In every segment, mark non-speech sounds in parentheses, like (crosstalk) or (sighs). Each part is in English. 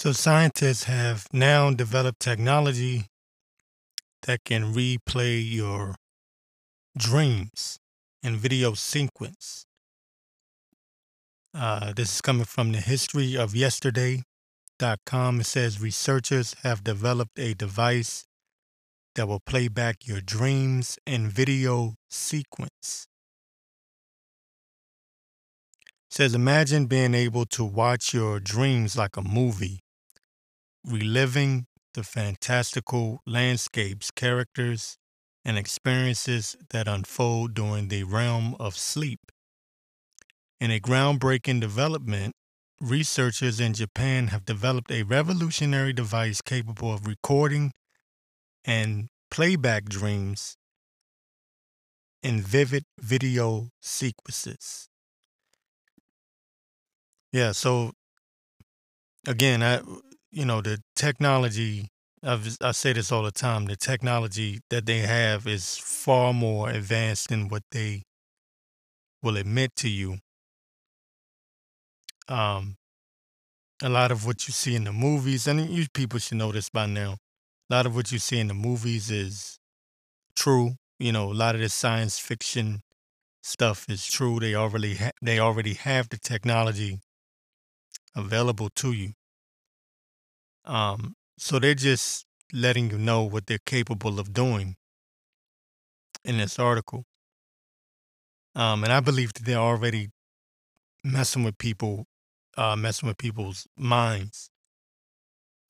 So scientists have now developed technology that can replay your dreams in video sequence. Uh, this is coming from the history of yesterday.com. It says researchers have developed a device that will play back your dreams in video sequence. It says imagine being able to watch your dreams like a movie, reliving the fantastical landscapes, characters, and experiences that unfold during the realm of sleep. In a groundbreaking development, researchers in Japan have developed a revolutionary device capable of recording and playback dreams in vivid video sequences. Yeah, so again, I you know the technology I've, I say this all the time the technology that they have is far more advanced than what they will admit to you. Um a lot of what you see in the movies and you people should know this by now a lot of what you see in the movies is true you know a lot of this science fiction stuff is true. They already ha- they already have the technology available to you um so they're just letting you know what they're capable of doing in this article. Um, and I believe that they're already messing with people, uh, messing with people's minds.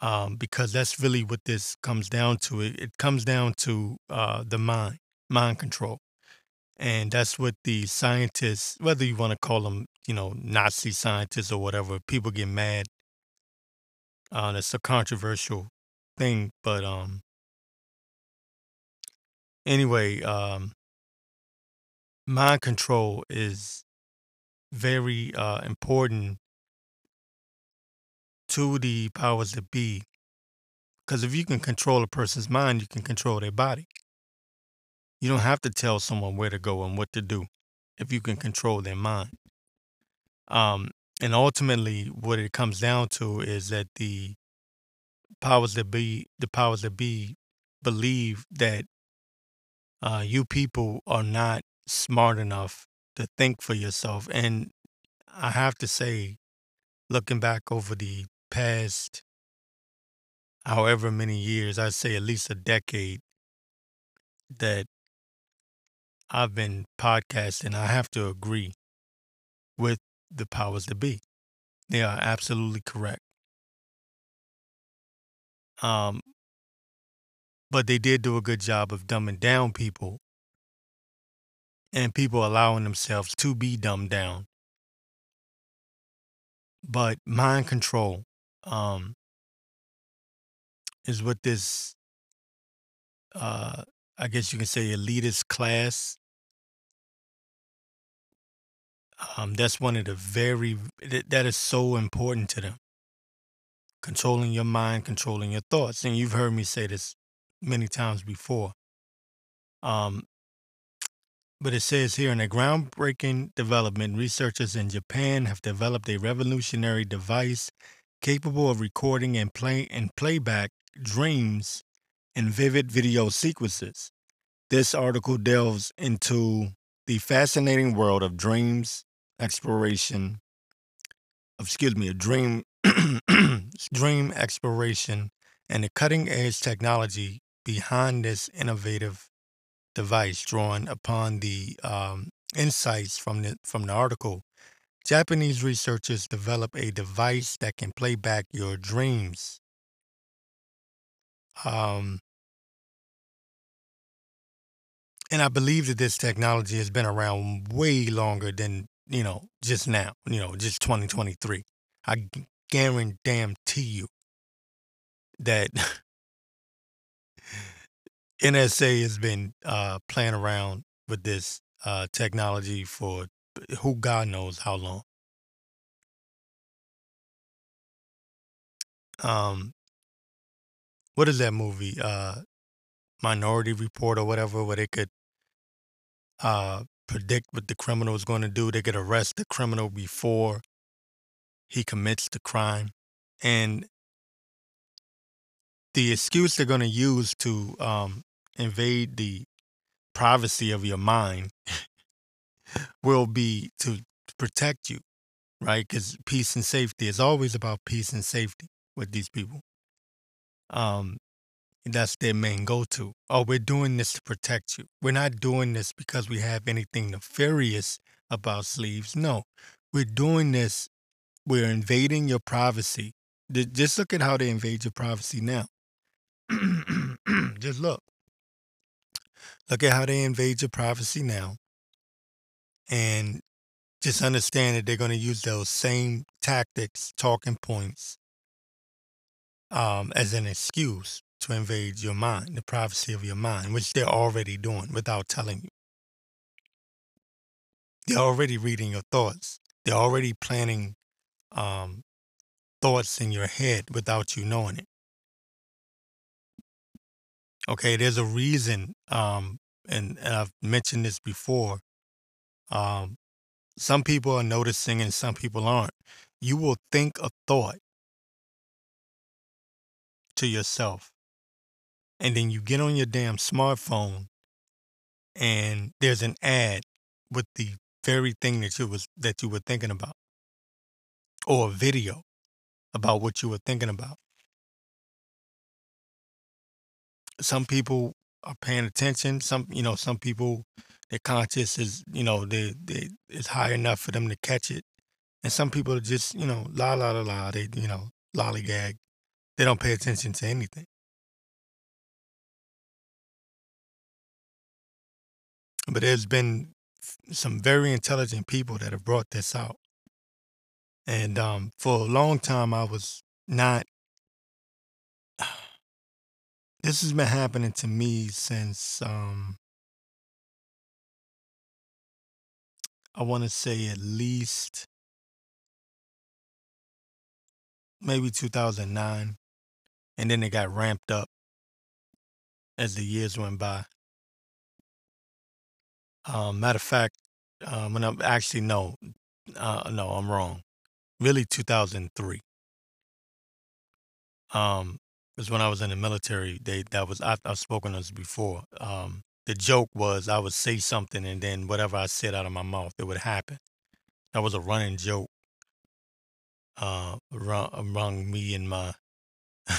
Um, because that's really what this comes down to. It, it comes down to uh, the mind, mind control. And that's what the scientists, whether you want to call them, you know, Nazi scientists or whatever, people get mad uh, that's a controversial thing, but um, anyway, um, mind control is very uh, important to the powers that be. Because if you can control a person's mind, you can control their body. You don't have to tell someone where to go and what to do if you can control their mind. Um, and ultimately, what it comes down to is that the powers that be, the powers that be, believe that uh, you people are not smart enough to think for yourself. And I have to say, looking back over the past however many years, I'd say at least a decade, that I've been podcasting, I have to agree with the powers that be. They are absolutely correct. Um, but they did do a good job of dumbing down people and people allowing themselves to be dumbed down. But mind control um, is what this, uh, I guess you can say, elitist class Um, that's one of the very that is so important to them. Controlling your mind, controlling your thoughts, and you've heard me say this many times before. Um, but it says here in a groundbreaking development, researchers in Japan have developed a revolutionary device capable of recording and play and playback dreams in vivid video sequences. This article delves into the fascinating world of dreams exploration, excuse me, a dream (clears throat) dream exploration and the cutting edge technology behind this innovative device drawn upon the um, insights from the from the article japanese researchers develop a device that can play back your dreams. Um, and i believe that this technology has been around way longer than you know, just now, you know, just 2023. I guarantee you that (laughs) NSA has been uh, playing around with this uh, technology for who God knows how long. Um, what is that movie? Uh, Minority Report or whatever, where they could uh, predict what the criminal is going to do. They could arrest the criminal before he commits the crime. And the excuse they're going to use to um, invade the privacy of your mind (laughs) will be to protect you, right? Because peace and safety is always about peace and safety with these people. Um, that's their main go-to. Oh, we're doing this to protect you. We're not doing this because we have anything nefarious about sleeves. No, we're doing this. We're invading your privacy. Just look at how they invade your privacy now. (clears throat) Just look. Look at how they invade your privacy now. And just understand that they're going to use those same tactics, talking points, um, as an excuse to invade your mind, the privacy of your mind, which they're already doing without telling you. They're already reading your thoughts. They're already planting um, thoughts in your head without you knowing it. Okay, there's a reason, um, and, and I've mentioned this before. Um, some people are noticing and some people aren't. You will think a thought to yourself, and then you get on your damn smartphone, and there's an ad with the very thing that you was that you were thinking about, or a video about what you were thinking about. Some people are paying attention. Some, you know, some people, their conscious is, you know, they, they, it's high enough for them to catch it. And some people just, you know, la la la la, they, you know, lollygag. They don't pay attention to anything. But there's been some very intelligent people that have brought this out. And um, for a long time, I was not. (sighs) This has been happening to me since um, I want to say at least maybe 2009. And then it got ramped up as the years went by. Um, matter of fact, um, when I'm actually no, uh, no, I'm wrong. Really, 2003. Um, was when I was in the military. They that was I, I've spoken on this before. Um, the joke was I would say something and then whatever I said out of my mouth, it would happen. That was a running joke uh, among me and my (laughs)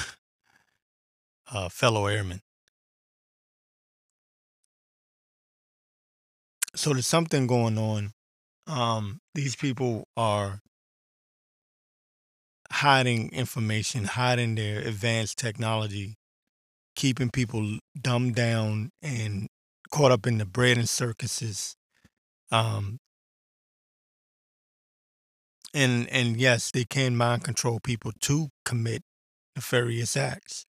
uh, fellow airmen. So there's something going on. Um, these people are hiding information, hiding their advanced technology, keeping people dumbed down and caught up in the bread and circuses. Um, and and yes, they can mind control people to commit nefarious acts.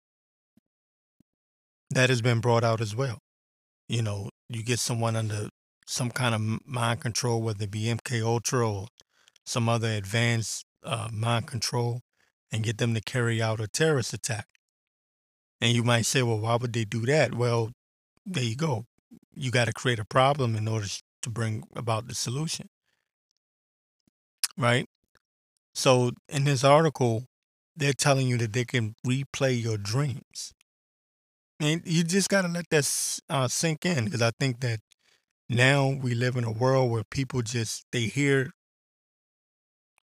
That has been brought out as well. You know, you get someone under some kind of mind control, whether it be MK Ultra or some other advanced uh, mind control, and get them to carry out a terrorist attack. And you might say, well, why would they do that? Well, there you go. You got to create a problem in order to bring about the solution. Right? So in this article, they're telling you that they can replay your dreams. And you just got to let that uh, sink in because I think that now we live in a world where people just, they hear,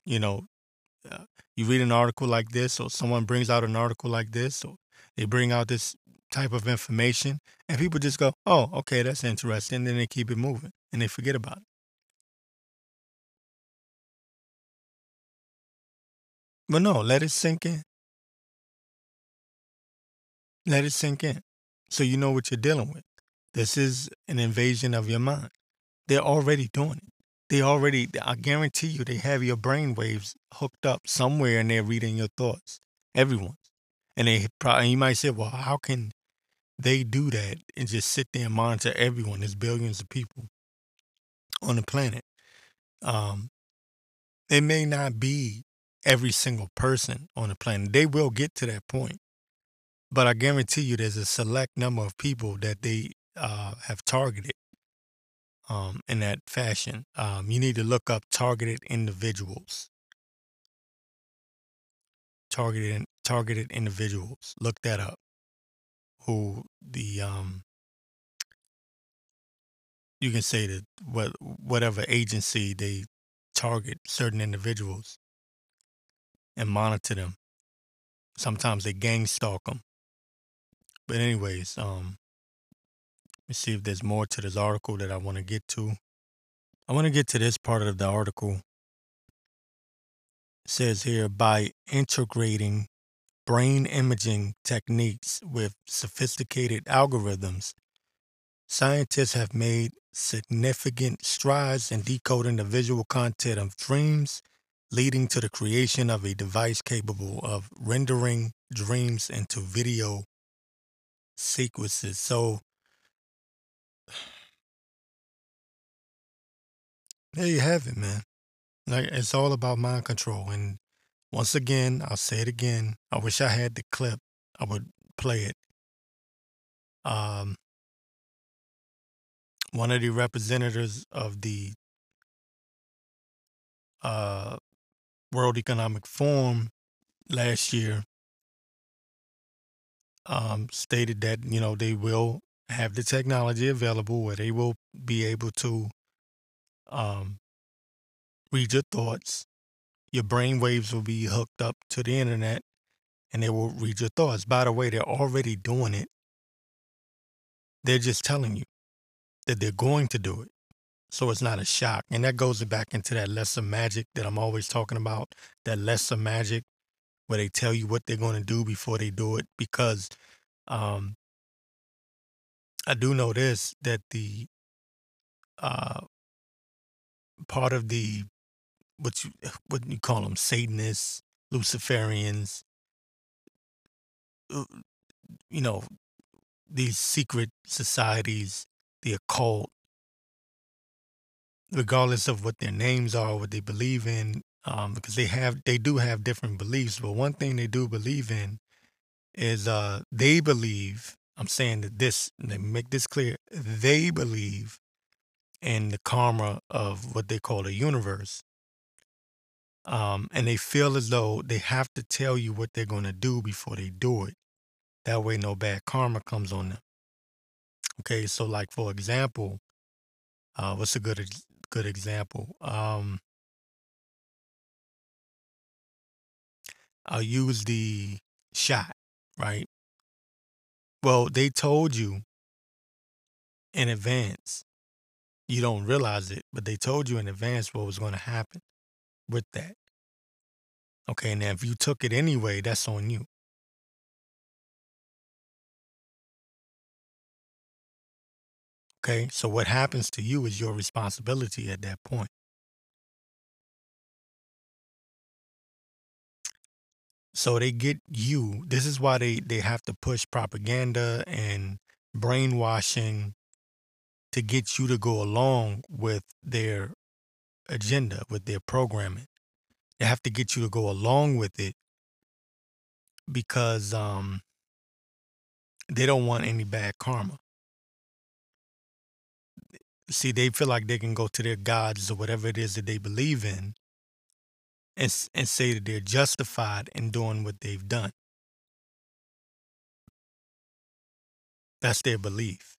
you know, uh, you read an article like this, or someone brings out an article like this, or they bring out this type of information, and people just go, "Oh, okay, that's interesting," and then they keep it moving, and they forget about it. But no, let it sink in. Let it sink in, so you know what you're dealing with. This is an invasion of your mind. They're already doing it. They already, I guarantee you, they have your brain waves hooked up somewhere and they're reading your thoughts. Everyone's. And they probably, you might say, well, how can they do that and just sit there and monitor everyone? There's billions of people on the planet. Um, it may not be every single person on the planet. They will get to that point. But I guarantee you there's a select number of people that they uh, have targeted um, in that fashion. Um, you need to look up targeted individuals. Targeted targeted individuals. Look that up. who the um you can say that what whatever agency they target certain individuals and monitor them. Sometimes they gang stalk them. But anyways, um, let me see if there's more to this article that I want to get to. I want to get to this part of the article. It says here by integrating brain imaging techniques with sophisticated algorithms, scientists have made significant strides in decoding the visual content of dreams, leading to the creation of a device capable of rendering dreams into video sequences. So, there you have it, man. Like it's all about mind control. And once again, I'll say it again. I wish I had the clip. I would play it. Um, one of the representatives of the uh, World Economic Forum last year um, stated that you know they will have the technology available where they will be able to um, read your thoughts. Your brain waves will be hooked up to the internet, and they will read your thoughts. By the way, they're already doing it. They're just telling you that they're going to do it. So it's not a shock. And that goes back into that lesser magic that I'm always talking about, that lesser magic where they tell you what they're going to do before they do it. Because um, I do know this that the uh, part of the what you (sighs) what you call them Satanists, Luciferians, uh, you know, these secret societies, the occult, regardless of what their names are, what they believe in, um, because they have they do have different beliefs. But one thing they do believe in is uh, they believe. I'm saying that this. Me make this clear. They believe in the karma of what they call the universe. Um, and they feel as though they have to tell you what they're going to do before they do it. That way, no bad karma comes on them. Okay, so like for example, uh, what's a good good example? Um, I'll use the shot, right? Well, they told you in advance. You don't realize it, but they told you in advance what was going to happen with that. Okay, now if you took it anyway, that's on you. Okay, so what happens to you is your responsibility at that point. So they get you. This is why they, they have to push propaganda and brainwashing to get you to go along with their agenda, with their programming. They have to get you to go along with it because um, they don't want any bad karma. See, they feel like they can go to their gods or whatever it is that they believe in and, and say that they're justified in doing what they've done. That's their belief.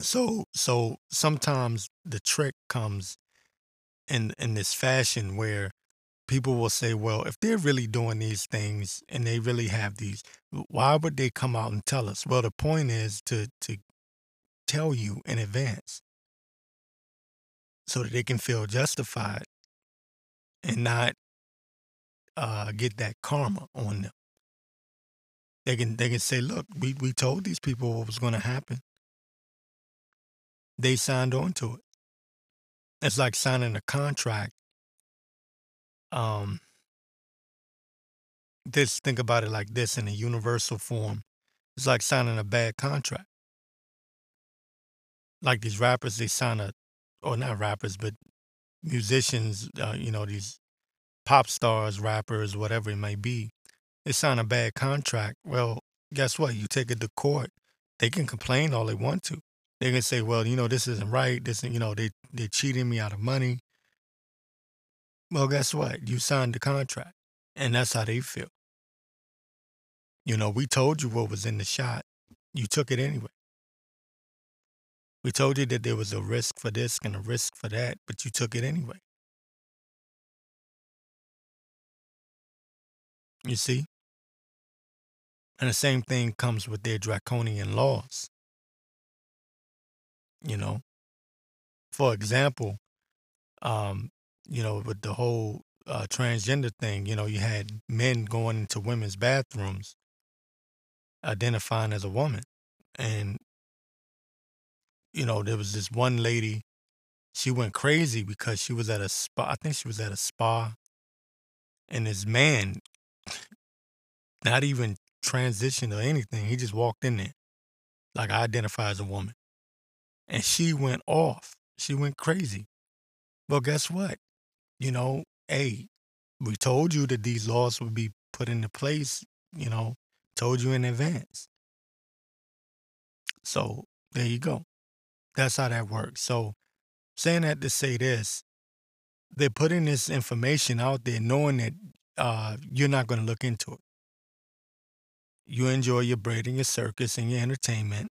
So so sometimes the trick comes in in this fashion where people will say, well, if they're really doing these things and they really have these, why would they come out and tell us? Well, the point is to to tell you in advance so that they can feel justified and not uh, get that karma on them. They can they can say, look, we, we told these people what was going to happen. They signed on to it. It's like signing a contract. Um, this think about it like this in a universal form. It's like signing a bad contract. Like these rappers, they sign a, or not rappers, but musicians. Uh, you know, these pop stars, rappers, whatever it may be. They sign a bad contract. Well, guess what? You take it to court. They can complain all they want to. They can say, well, you know, this isn't right. This, you know, they they're cheating me out of money. Well, guess what? You signed the contract, and that's how they feel. You know, we told you what was in the shot. You took it anyway. We told you that there was a risk for this and a risk for that, but you took it anyway. You see? And the same thing comes with their draconian laws. You know, for example, um, you know, with the whole uh, transgender thing, you know, you had men going into women's bathrooms identifying as a woman. And, you know, there was this one lady, she went crazy because she was at a spa. I think she was at a spa. And this man, not even transitioned or anything, he just walked in there. Like I identify as a woman. And she went off. She went crazy. Well, guess what? You know, hey, we told you that these laws would be put into place, you know, told you in advance. So there you go. That's how that works. So saying that to say this, they're putting this information out there knowing that uh, you're not going to look into it. You enjoy your bread and your circus and your entertainment.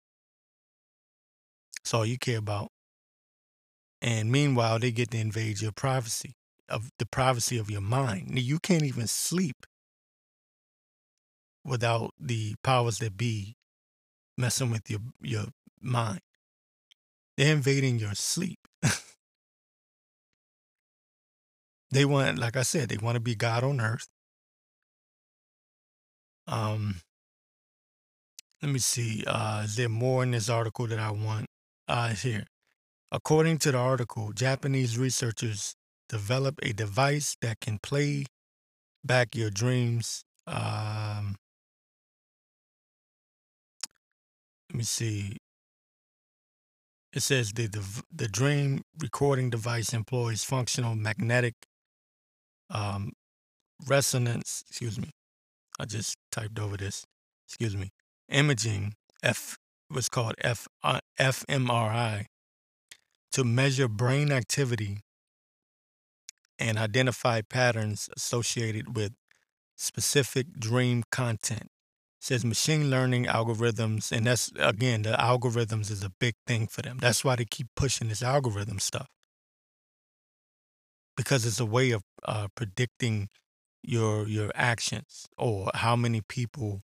That's all you care about. And meanwhile, they get to invade your privacy, of the privacy of your mind. You can't even sleep without the powers that be messing with your your mind. They're invading your sleep. (laughs) they want, like I said, they want to be God on earth. Um, let me see. Uh, is there more in this article that I want? Uh, here. According to the article, Japanese researchers develop a device that can play back your dreams. Um, let me see. It says the, the the dream recording device employs functional magnetic um, resonance. Excuse me, I just typed over this. Excuse me, imaging. F was called F uh, fMRI to measure brain activity and identify patterns associated with specific dream content. It says machine learning algorithms, and that's again, the algorithms is a big thing for them. That's why they keep pushing this algorithm stuff because it's a way of uh, predicting your your actions or how many people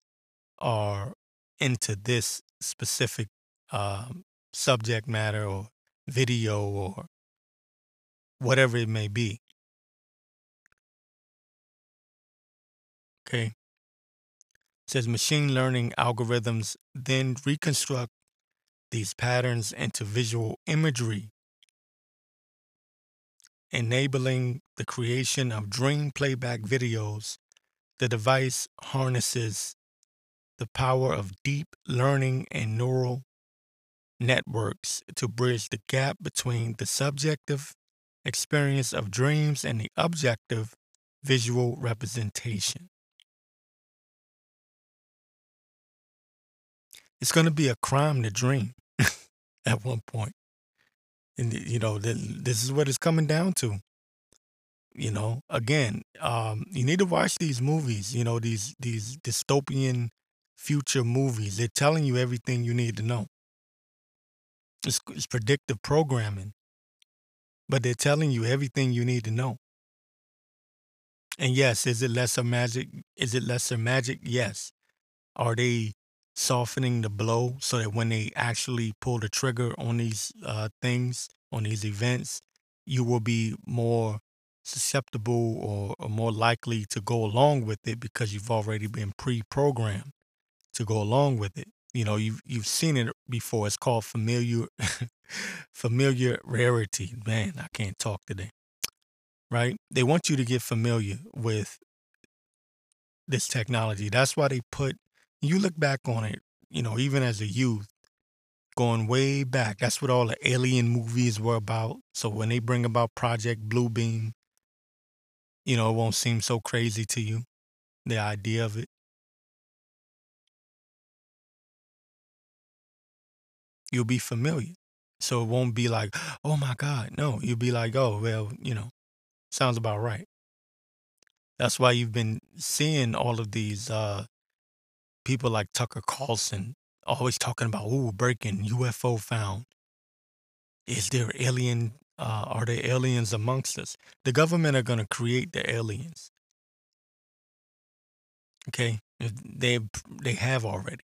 are into this specific um, subject matter or video or whatever it may be. Okay. It says machine learning algorithms then reconstruct these patterns into visual imagery, enabling the creation of dream playback videos. The device harnesses the power of deep learning and neural networks to bridge the gap between the subjective experience of dreams and the objective visual representation. It's going to be a crime to dream (laughs) at one point. And, you know, this is what it's coming down to. You know, again, um, you need to watch these movies, you know, these these dystopian future movies. They're telling you everything you need to know. It's, it's predictive programming, but they're telling you everything you need to know. And yes, is it lesser magic? Is it lesser magic? Yes. Are they softening the blow so that when they actually pull the trigger on these uh, things, on these events, you will be more susceptible or, or more likely to go along with it because you've already been pre-programmed to go along with it. You know you've you've seen it before. It's called familiar (laughs) familiar rarity. Man i can't talk today. Right? They want you to get familiar with this technology. That's why they put you look back on it you know even as a youth going way back that's what all the alien movies were about. So when they bring about project bluebeam you know it won't seem so crazy to you the idea of it you'll be familiar. So it won't be like, oh my God. No, you'll be like, oh, well, you know, sounds about right. That's why you've been seeing all of these uh, people like Tucker Carlson always talking about, ooh, breaking UFO found. Is there alien? Uh, are there aliens amongst us? The government are going to create the aliens. Okay, they they have already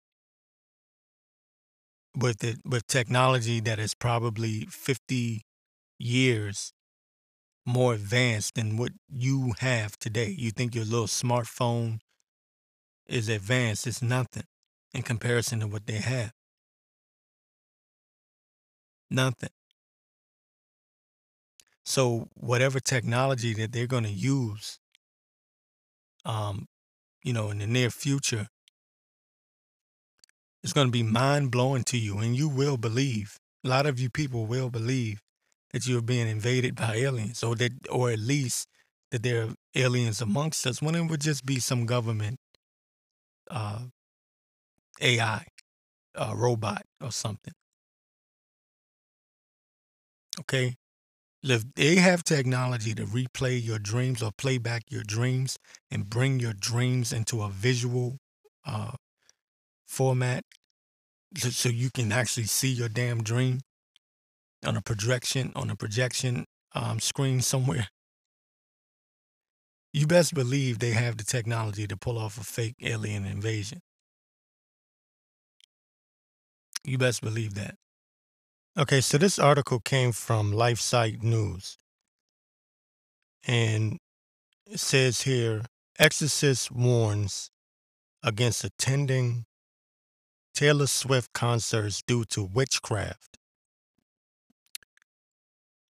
with it with technology that is probably 50 years more advanced than what you have today. You think your little smartphone is advanced, it's nothing in comparison to what they have. Nothing. So whatever technology that they're going to use, um, you know, in the near future, it's going to be mind blowing to you, and you will believe. A lot of you people will believe that you're being invaded by aliens, or that, or at least that there are aliens amongst us. When it would just be some government uh, AI, uh, robot, or something. Okay, if they have technology to replay your dreams or play back your dreams and bring your dreams into a visual uh, format so you can actually see your damn dream on a projection on a projection um, screen somewhere. You best believe they have the technology to pull off a fake alien invasion. You best believe that. Okay, so this article came from LifeSite News. And it says here Exorcist warns against attending Taylor Swift concerts due to witchcraft.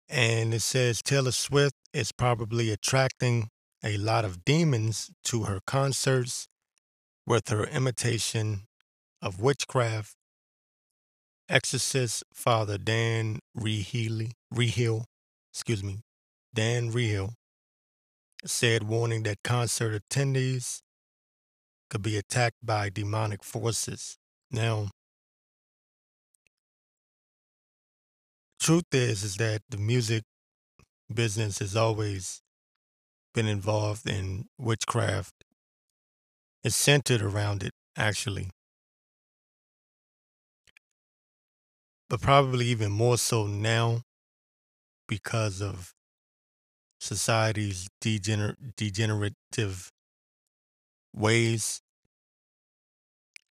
And it says Taylor Swift is probably attracting a lot of demons to her concerts with her imitation of witchcraft Exorcist Father Dan Rehealy, Reehil, excuse me, Dan Reehil, said, warning that concert attendees could be attacked by demonic forces. Now, truth is, is that the music business has always been involved in witchcraft. It's centered around it, actually. but probably even more so now because of society's degener- degenerative ways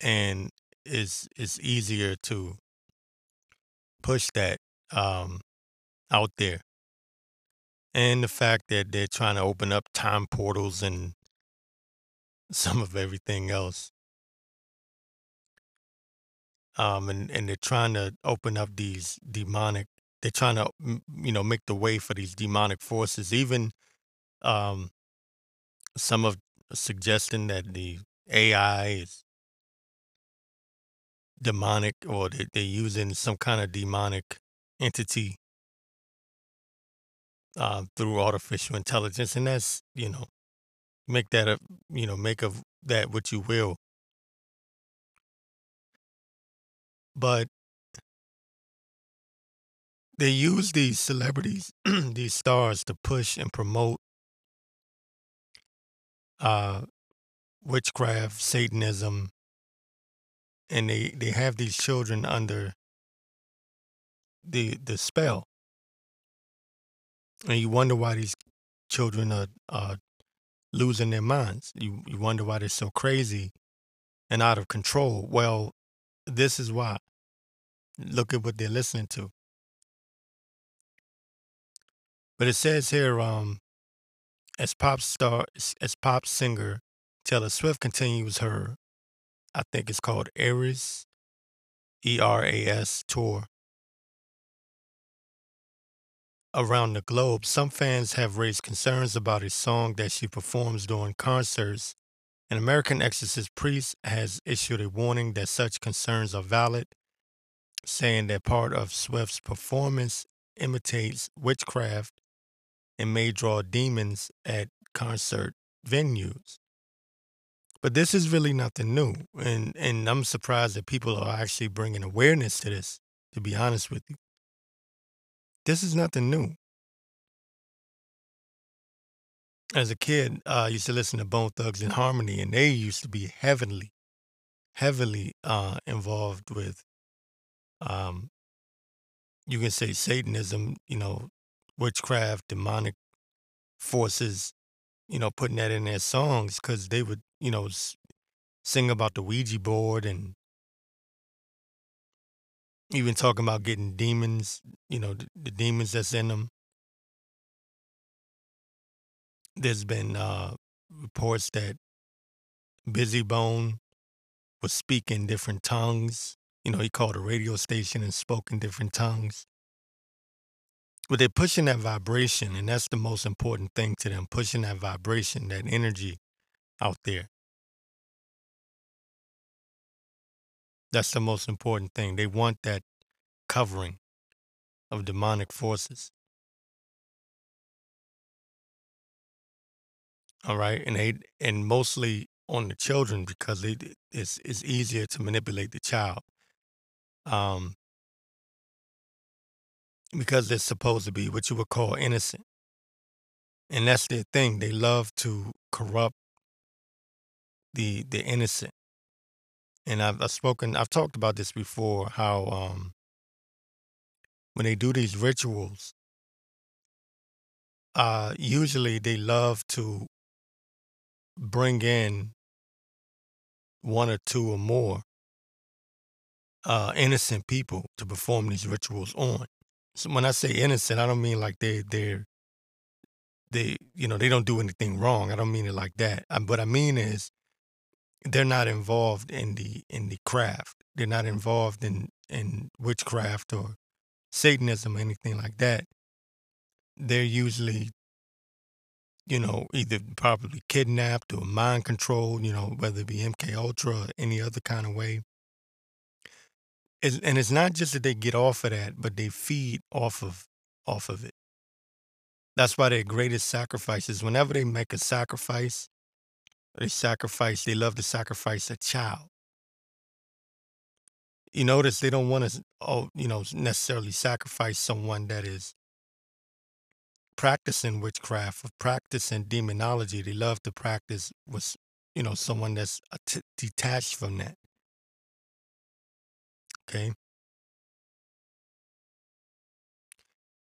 and it's it's easier to push that um, out there and the fact that they're trying to open up time portals and some of everything else um, and and they're trying to open up these demonic. They're trying to you know make the way for these demonic forces. Even um, some of suggesting that the AI is demonic, or they, they're using some kind of demonic entity uh, through artificial intelligence, and that's you know make that a you know make of that what you will. But they use these celebrities, (clears throat) these stars, to push and promote uh, witchcraft, Satanism, and they, they have these children under the the spell. And you wonder why these children are, are losing their minds. You you wonder why they're so crazy and out of control. Well, this is why. Look at what they're listening to. But it says here, um, as pop star, as pop singer, Taylor Swift continues her, I think it's called Eras, E R A S tour around the globe. Some fans have raised concerns about a song that she performs during concerts. An American exorcist priest has issued a warning that such concerns are valid saying that part of Swift's performance imitates witchcraft and may draw demons at concert venues. But this is really nothing new. And, and I'm surprised that people are actually bringing awareness to this, to be honest with you. This is nothing new. As a kid, uh, I used to listen to Bone Thugs-n-Harmony, and they used to be heavenly. heavily uh, involved with, um, you can say Satanism, you know, witchcraft, demonic forces, you know, putting that in their songs because they would, you know, sing about the Ouija board and even talking about getting demons, you know, the, the demons that's in them. There's been uh, reports that Bizzy Bone was speaking different tongues. You know, he called a radio station and spoke in different tongues. But they're pushing that vibration, and that's the most important thing to them pushing that vibration, that energy out there. That's the most important thing. They want that covering of demonic forces. All right. And they and mostly on the children because it's it's easier to manipulate the child. Um because they're supposed to be what you would call innocent. And that's their thing. They love to corrupt the the innocent. And I've, I've spoken, I've talked about this before. How um, when they do these rituals, uh, usually they love to bring in one or two or more uh, innocent people to perform these rituals on. So when I say innocent, I don't mean like they they're they you know they don't do anything wrong. I don't mean it like that. Um, what I mean is they're not involved in the in the craft. They're not involved in in witchcraft or Satanism or anything like that. They're usually, you know, either probably kidnapped or mind controlled. You know, whether it be MK Ultra or any other kind of way. And it's not just that they get off of that, but they feed off of off of it. That's why their greatest sacrifices. Whenever they make a sacrifice, they sacrifice. They love to sacrifice a child. You notice they don't want to, oh, you know, necessarily sacrifice someone that is practicing witchcraft or practicing demonology. They love to practice with, you know, someone that's detached from that. Okay.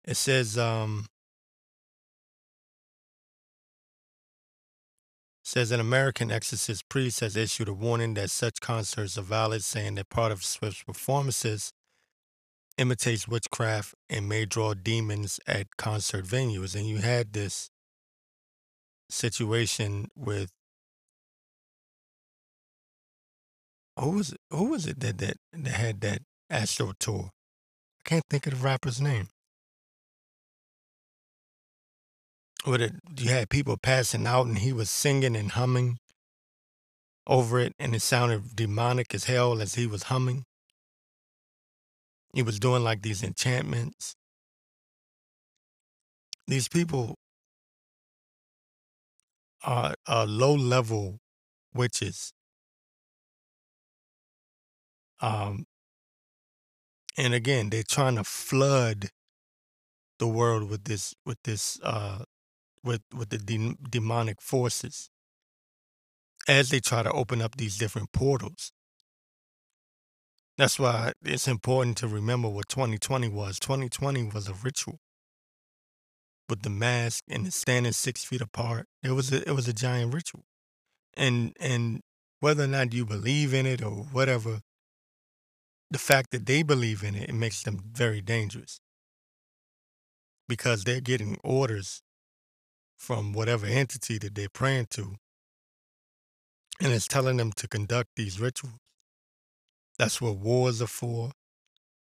It says, um, says an American exorcist priest has issued a warning that such concerts are valid, saying that part of Swift's performances imitates witchcraft and may draw demons at concert venues. And you had this situation with who was it, who was it that, that that had that Astro tour? I can't think of the rapper's name. With it, you had people passing out, and he was singing and humming over it, and it sounded demonic as hell as he was humming. He was doing like these enchantments. These people are, are low level witches. Um, and again, they're trying to flood the world with this with this uh, with with the de- demonic forces as they try to open up these different portals. That's why it's important to remember what 2020 was. 2020 was a ritual with the mask and the standing six feet apart. It was a, it was a giant ritual, and and whether or not you believe in it or whatever, the fact that they believe in it, it makes them very dangerous because they're getting orders from whatever entity that they're praying to, and it's telling them to conduct these rituals. That's what wars are for.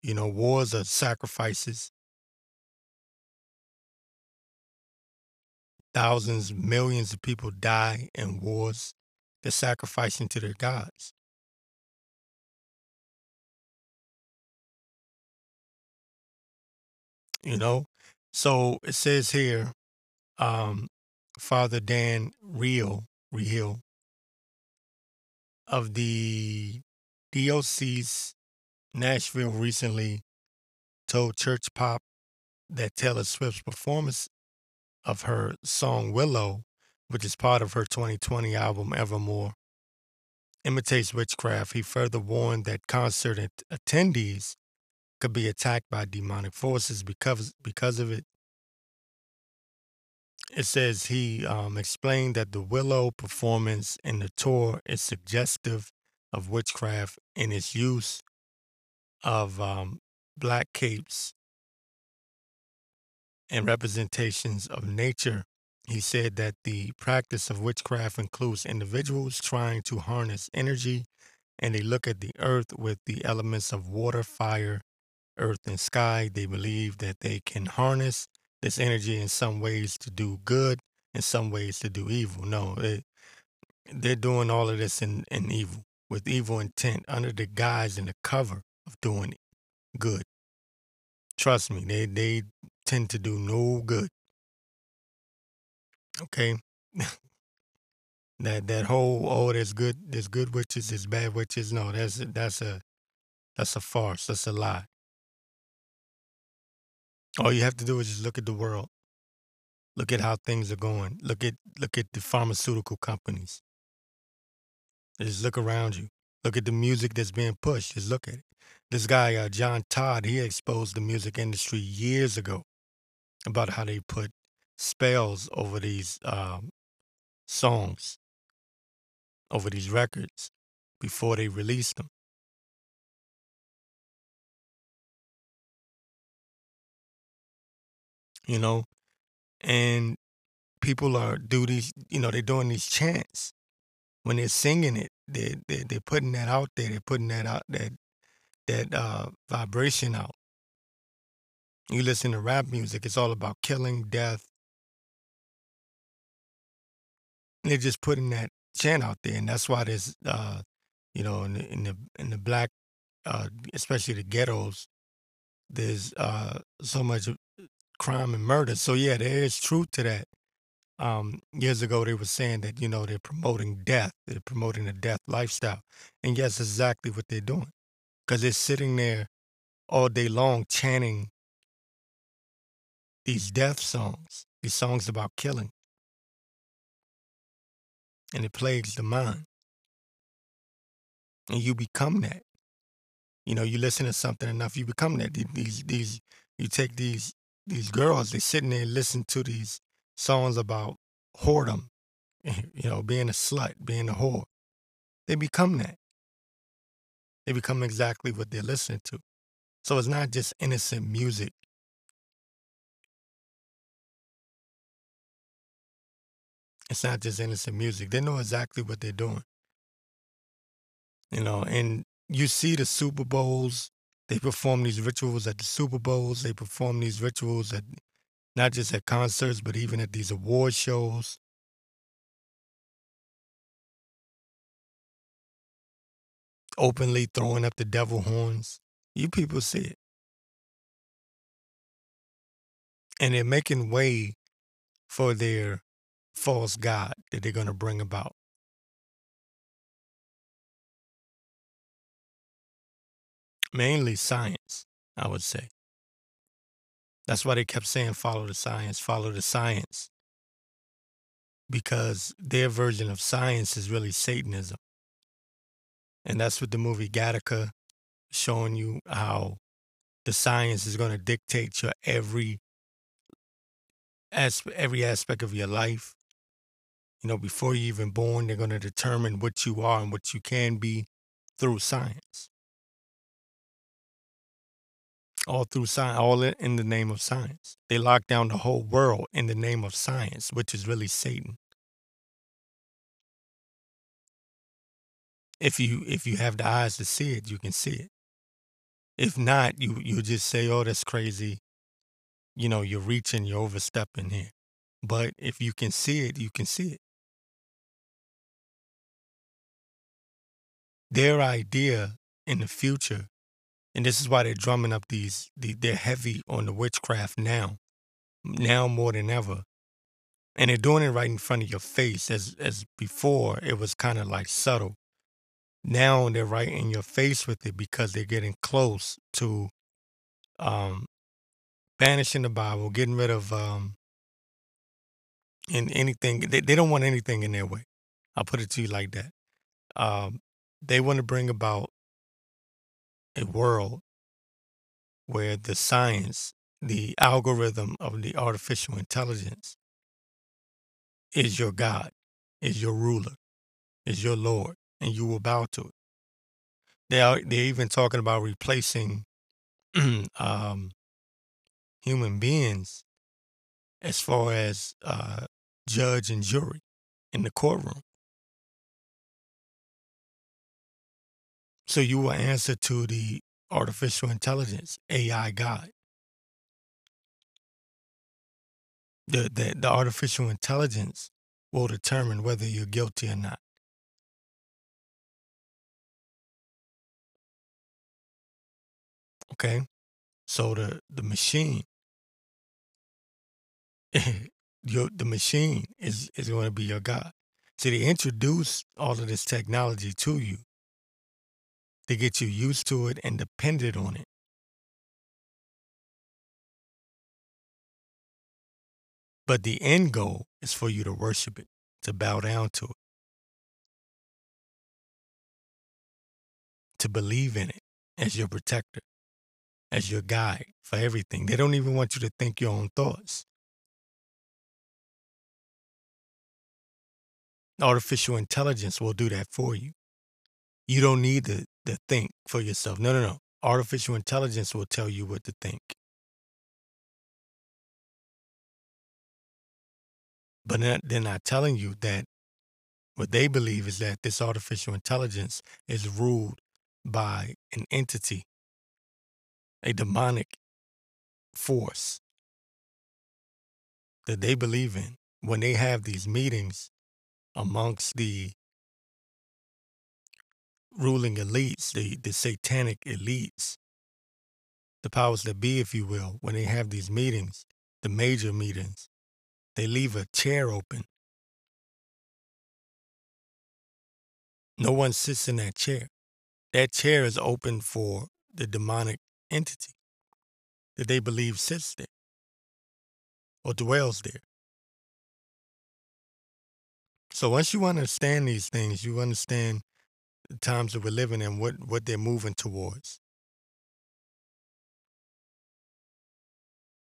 You know, wars are sacrifices. Thousands, millions of people die in wars. They're sacrificing to their gods. You know? So it says here, um, Father Dan Real, Real of the DOC's Nashville recently told Church Pop that Taylor Swift's performance of her song Willow, which is part of her 2020 album Evermore, imitates witchcraft. He further warned that concert attendees could be attacked by demonic forces because because of it. It says he um, explained that the Willow performance in the tour is suggestive of witchcraft in its use of um, black capes and representations of nature. He said that the practice of witchcraft includes individuals trying to harness energy and they look at the earth with the elements of water, fire, earth, and sky. They believe that they can harness this energy in some ways to do good, in some ways to do evil. No, they, they're doing all of this in, in evil, with evil intent, under the guise and the cover of doing good. Trust me, they, they tend to do no good. Okay? (laughs) that that whole oh there's good there's good witches, there's bad witches. No, that's that's a that's a farce. That's a lie. All you have to do is just look at the world. Look at how things are going. Look at look at the pharmaceutical companies. Just look around you. Look at the music that's being pushed. Just look at it. This guy, uh, John Todd, he exposed the music industry years ago about how they put spells over these um, songs, over these records before they released them. You know, and people are do these. You know, they're doing these chants when they're singing it. They they they're putting that out there. They're putting that out that that uh, vibration out. You listen to rap music, it's all about killing, death. They're just putting that chant out there, and that's why there's, uh, you know, in the in the, in the black, uh, especially the ghettos, there's uh, so much crime and murder. So yeah, there is truth to that. Um, years ago, they were saying that you know they're promoting death, they're promoting a death lifestyle, and yes, exactly what they're doing, because they're sitting there all day long chanting these death songs, these songs about killing. And it plagues the mind. And you become that. You know, you listen to something enough, you become that. These these you take these these girls, they sitting there and listen to these songs about whoredom, (laughs) you know, being a slut, being a whore. They become that. They become exactly what they're listening to. So it's not just innocent music It's not just innocent music. They know exactly what they're doing. You know, and you see the Super Bowls, they perform these rituals at the Super Bowls, they perform these rituals at not just at concerts, but even at these award shows. Openly throwing up the devil horns. You people see it. And they're making way for their false God that they're going to bring about. Mainly science, I would say. That's why they kept saying, follow the science, follow the science. Because their version of science is really Satanism. And that's what the movie Gattaca showing you how the science is going to dictate your every as every aspect of your life you know, before you're even born, they're going to determine what you are and what you can be through science. All through science, all in the name of science. They lock down the whole world in the name of science, which is really Satan. If you if you have the eyes to see it, you can see it. If not, you you just say, "Oh, that's crazy." You know, you're reaching, you're overstepping here. But if you can see it, you can see it. their idea in the future, and this is why they're drumming up these, they're heavy on the witchcraft now, now more than ever. And they're doing it right in front of your face. As as before, it was kind of like subtle. Now they're right in your face with it because they're getting close to um, banishing the Bible, getting rid of um, and anything. They, they don't want anything in their way. I'll put it to you like that. Um, They want to bring about a world where the science, the algorithm of the artificial intelligence is your God, is your ruler, is your Lord, and you will bow to it. They are they're even talking about replacing (clears throat) um, human beings as far as uh, judge and jury in the courtroom. So you will answer to the artificial intelligence, AI God. The, the, the artificial intelligence will determine whether you're guilty or not. Okay? So the, the machine, (laughs) your, the machine is, is going to be your God. See, they introduce all of this technology to you to get you used to it and dependent on it. But the end goal is for you to worship it, to bow down to it, to believe in it as your protector, as your guide for everything. They don't even want you to think your own thoughts. Artificial intelligence will do that for you. You don't need to, to think for yourself. No, no, no. Artificial intelligence will tell you what to think. But they're not telling you that what they believe is that this artificial intelligence is ruled by an entity, a demonic force that they believe in. When they have these meetings amongst the ruling elites, the, the satanic elites, the powers that be, if you will, when they have these meetings, the major meetings, they leave a chair open. No one sits in that chair. That chair is open for the demonic entity that they believe sits there or dwells there. So once you understand these things, you understand times that we're living in, what, what they're moving towards.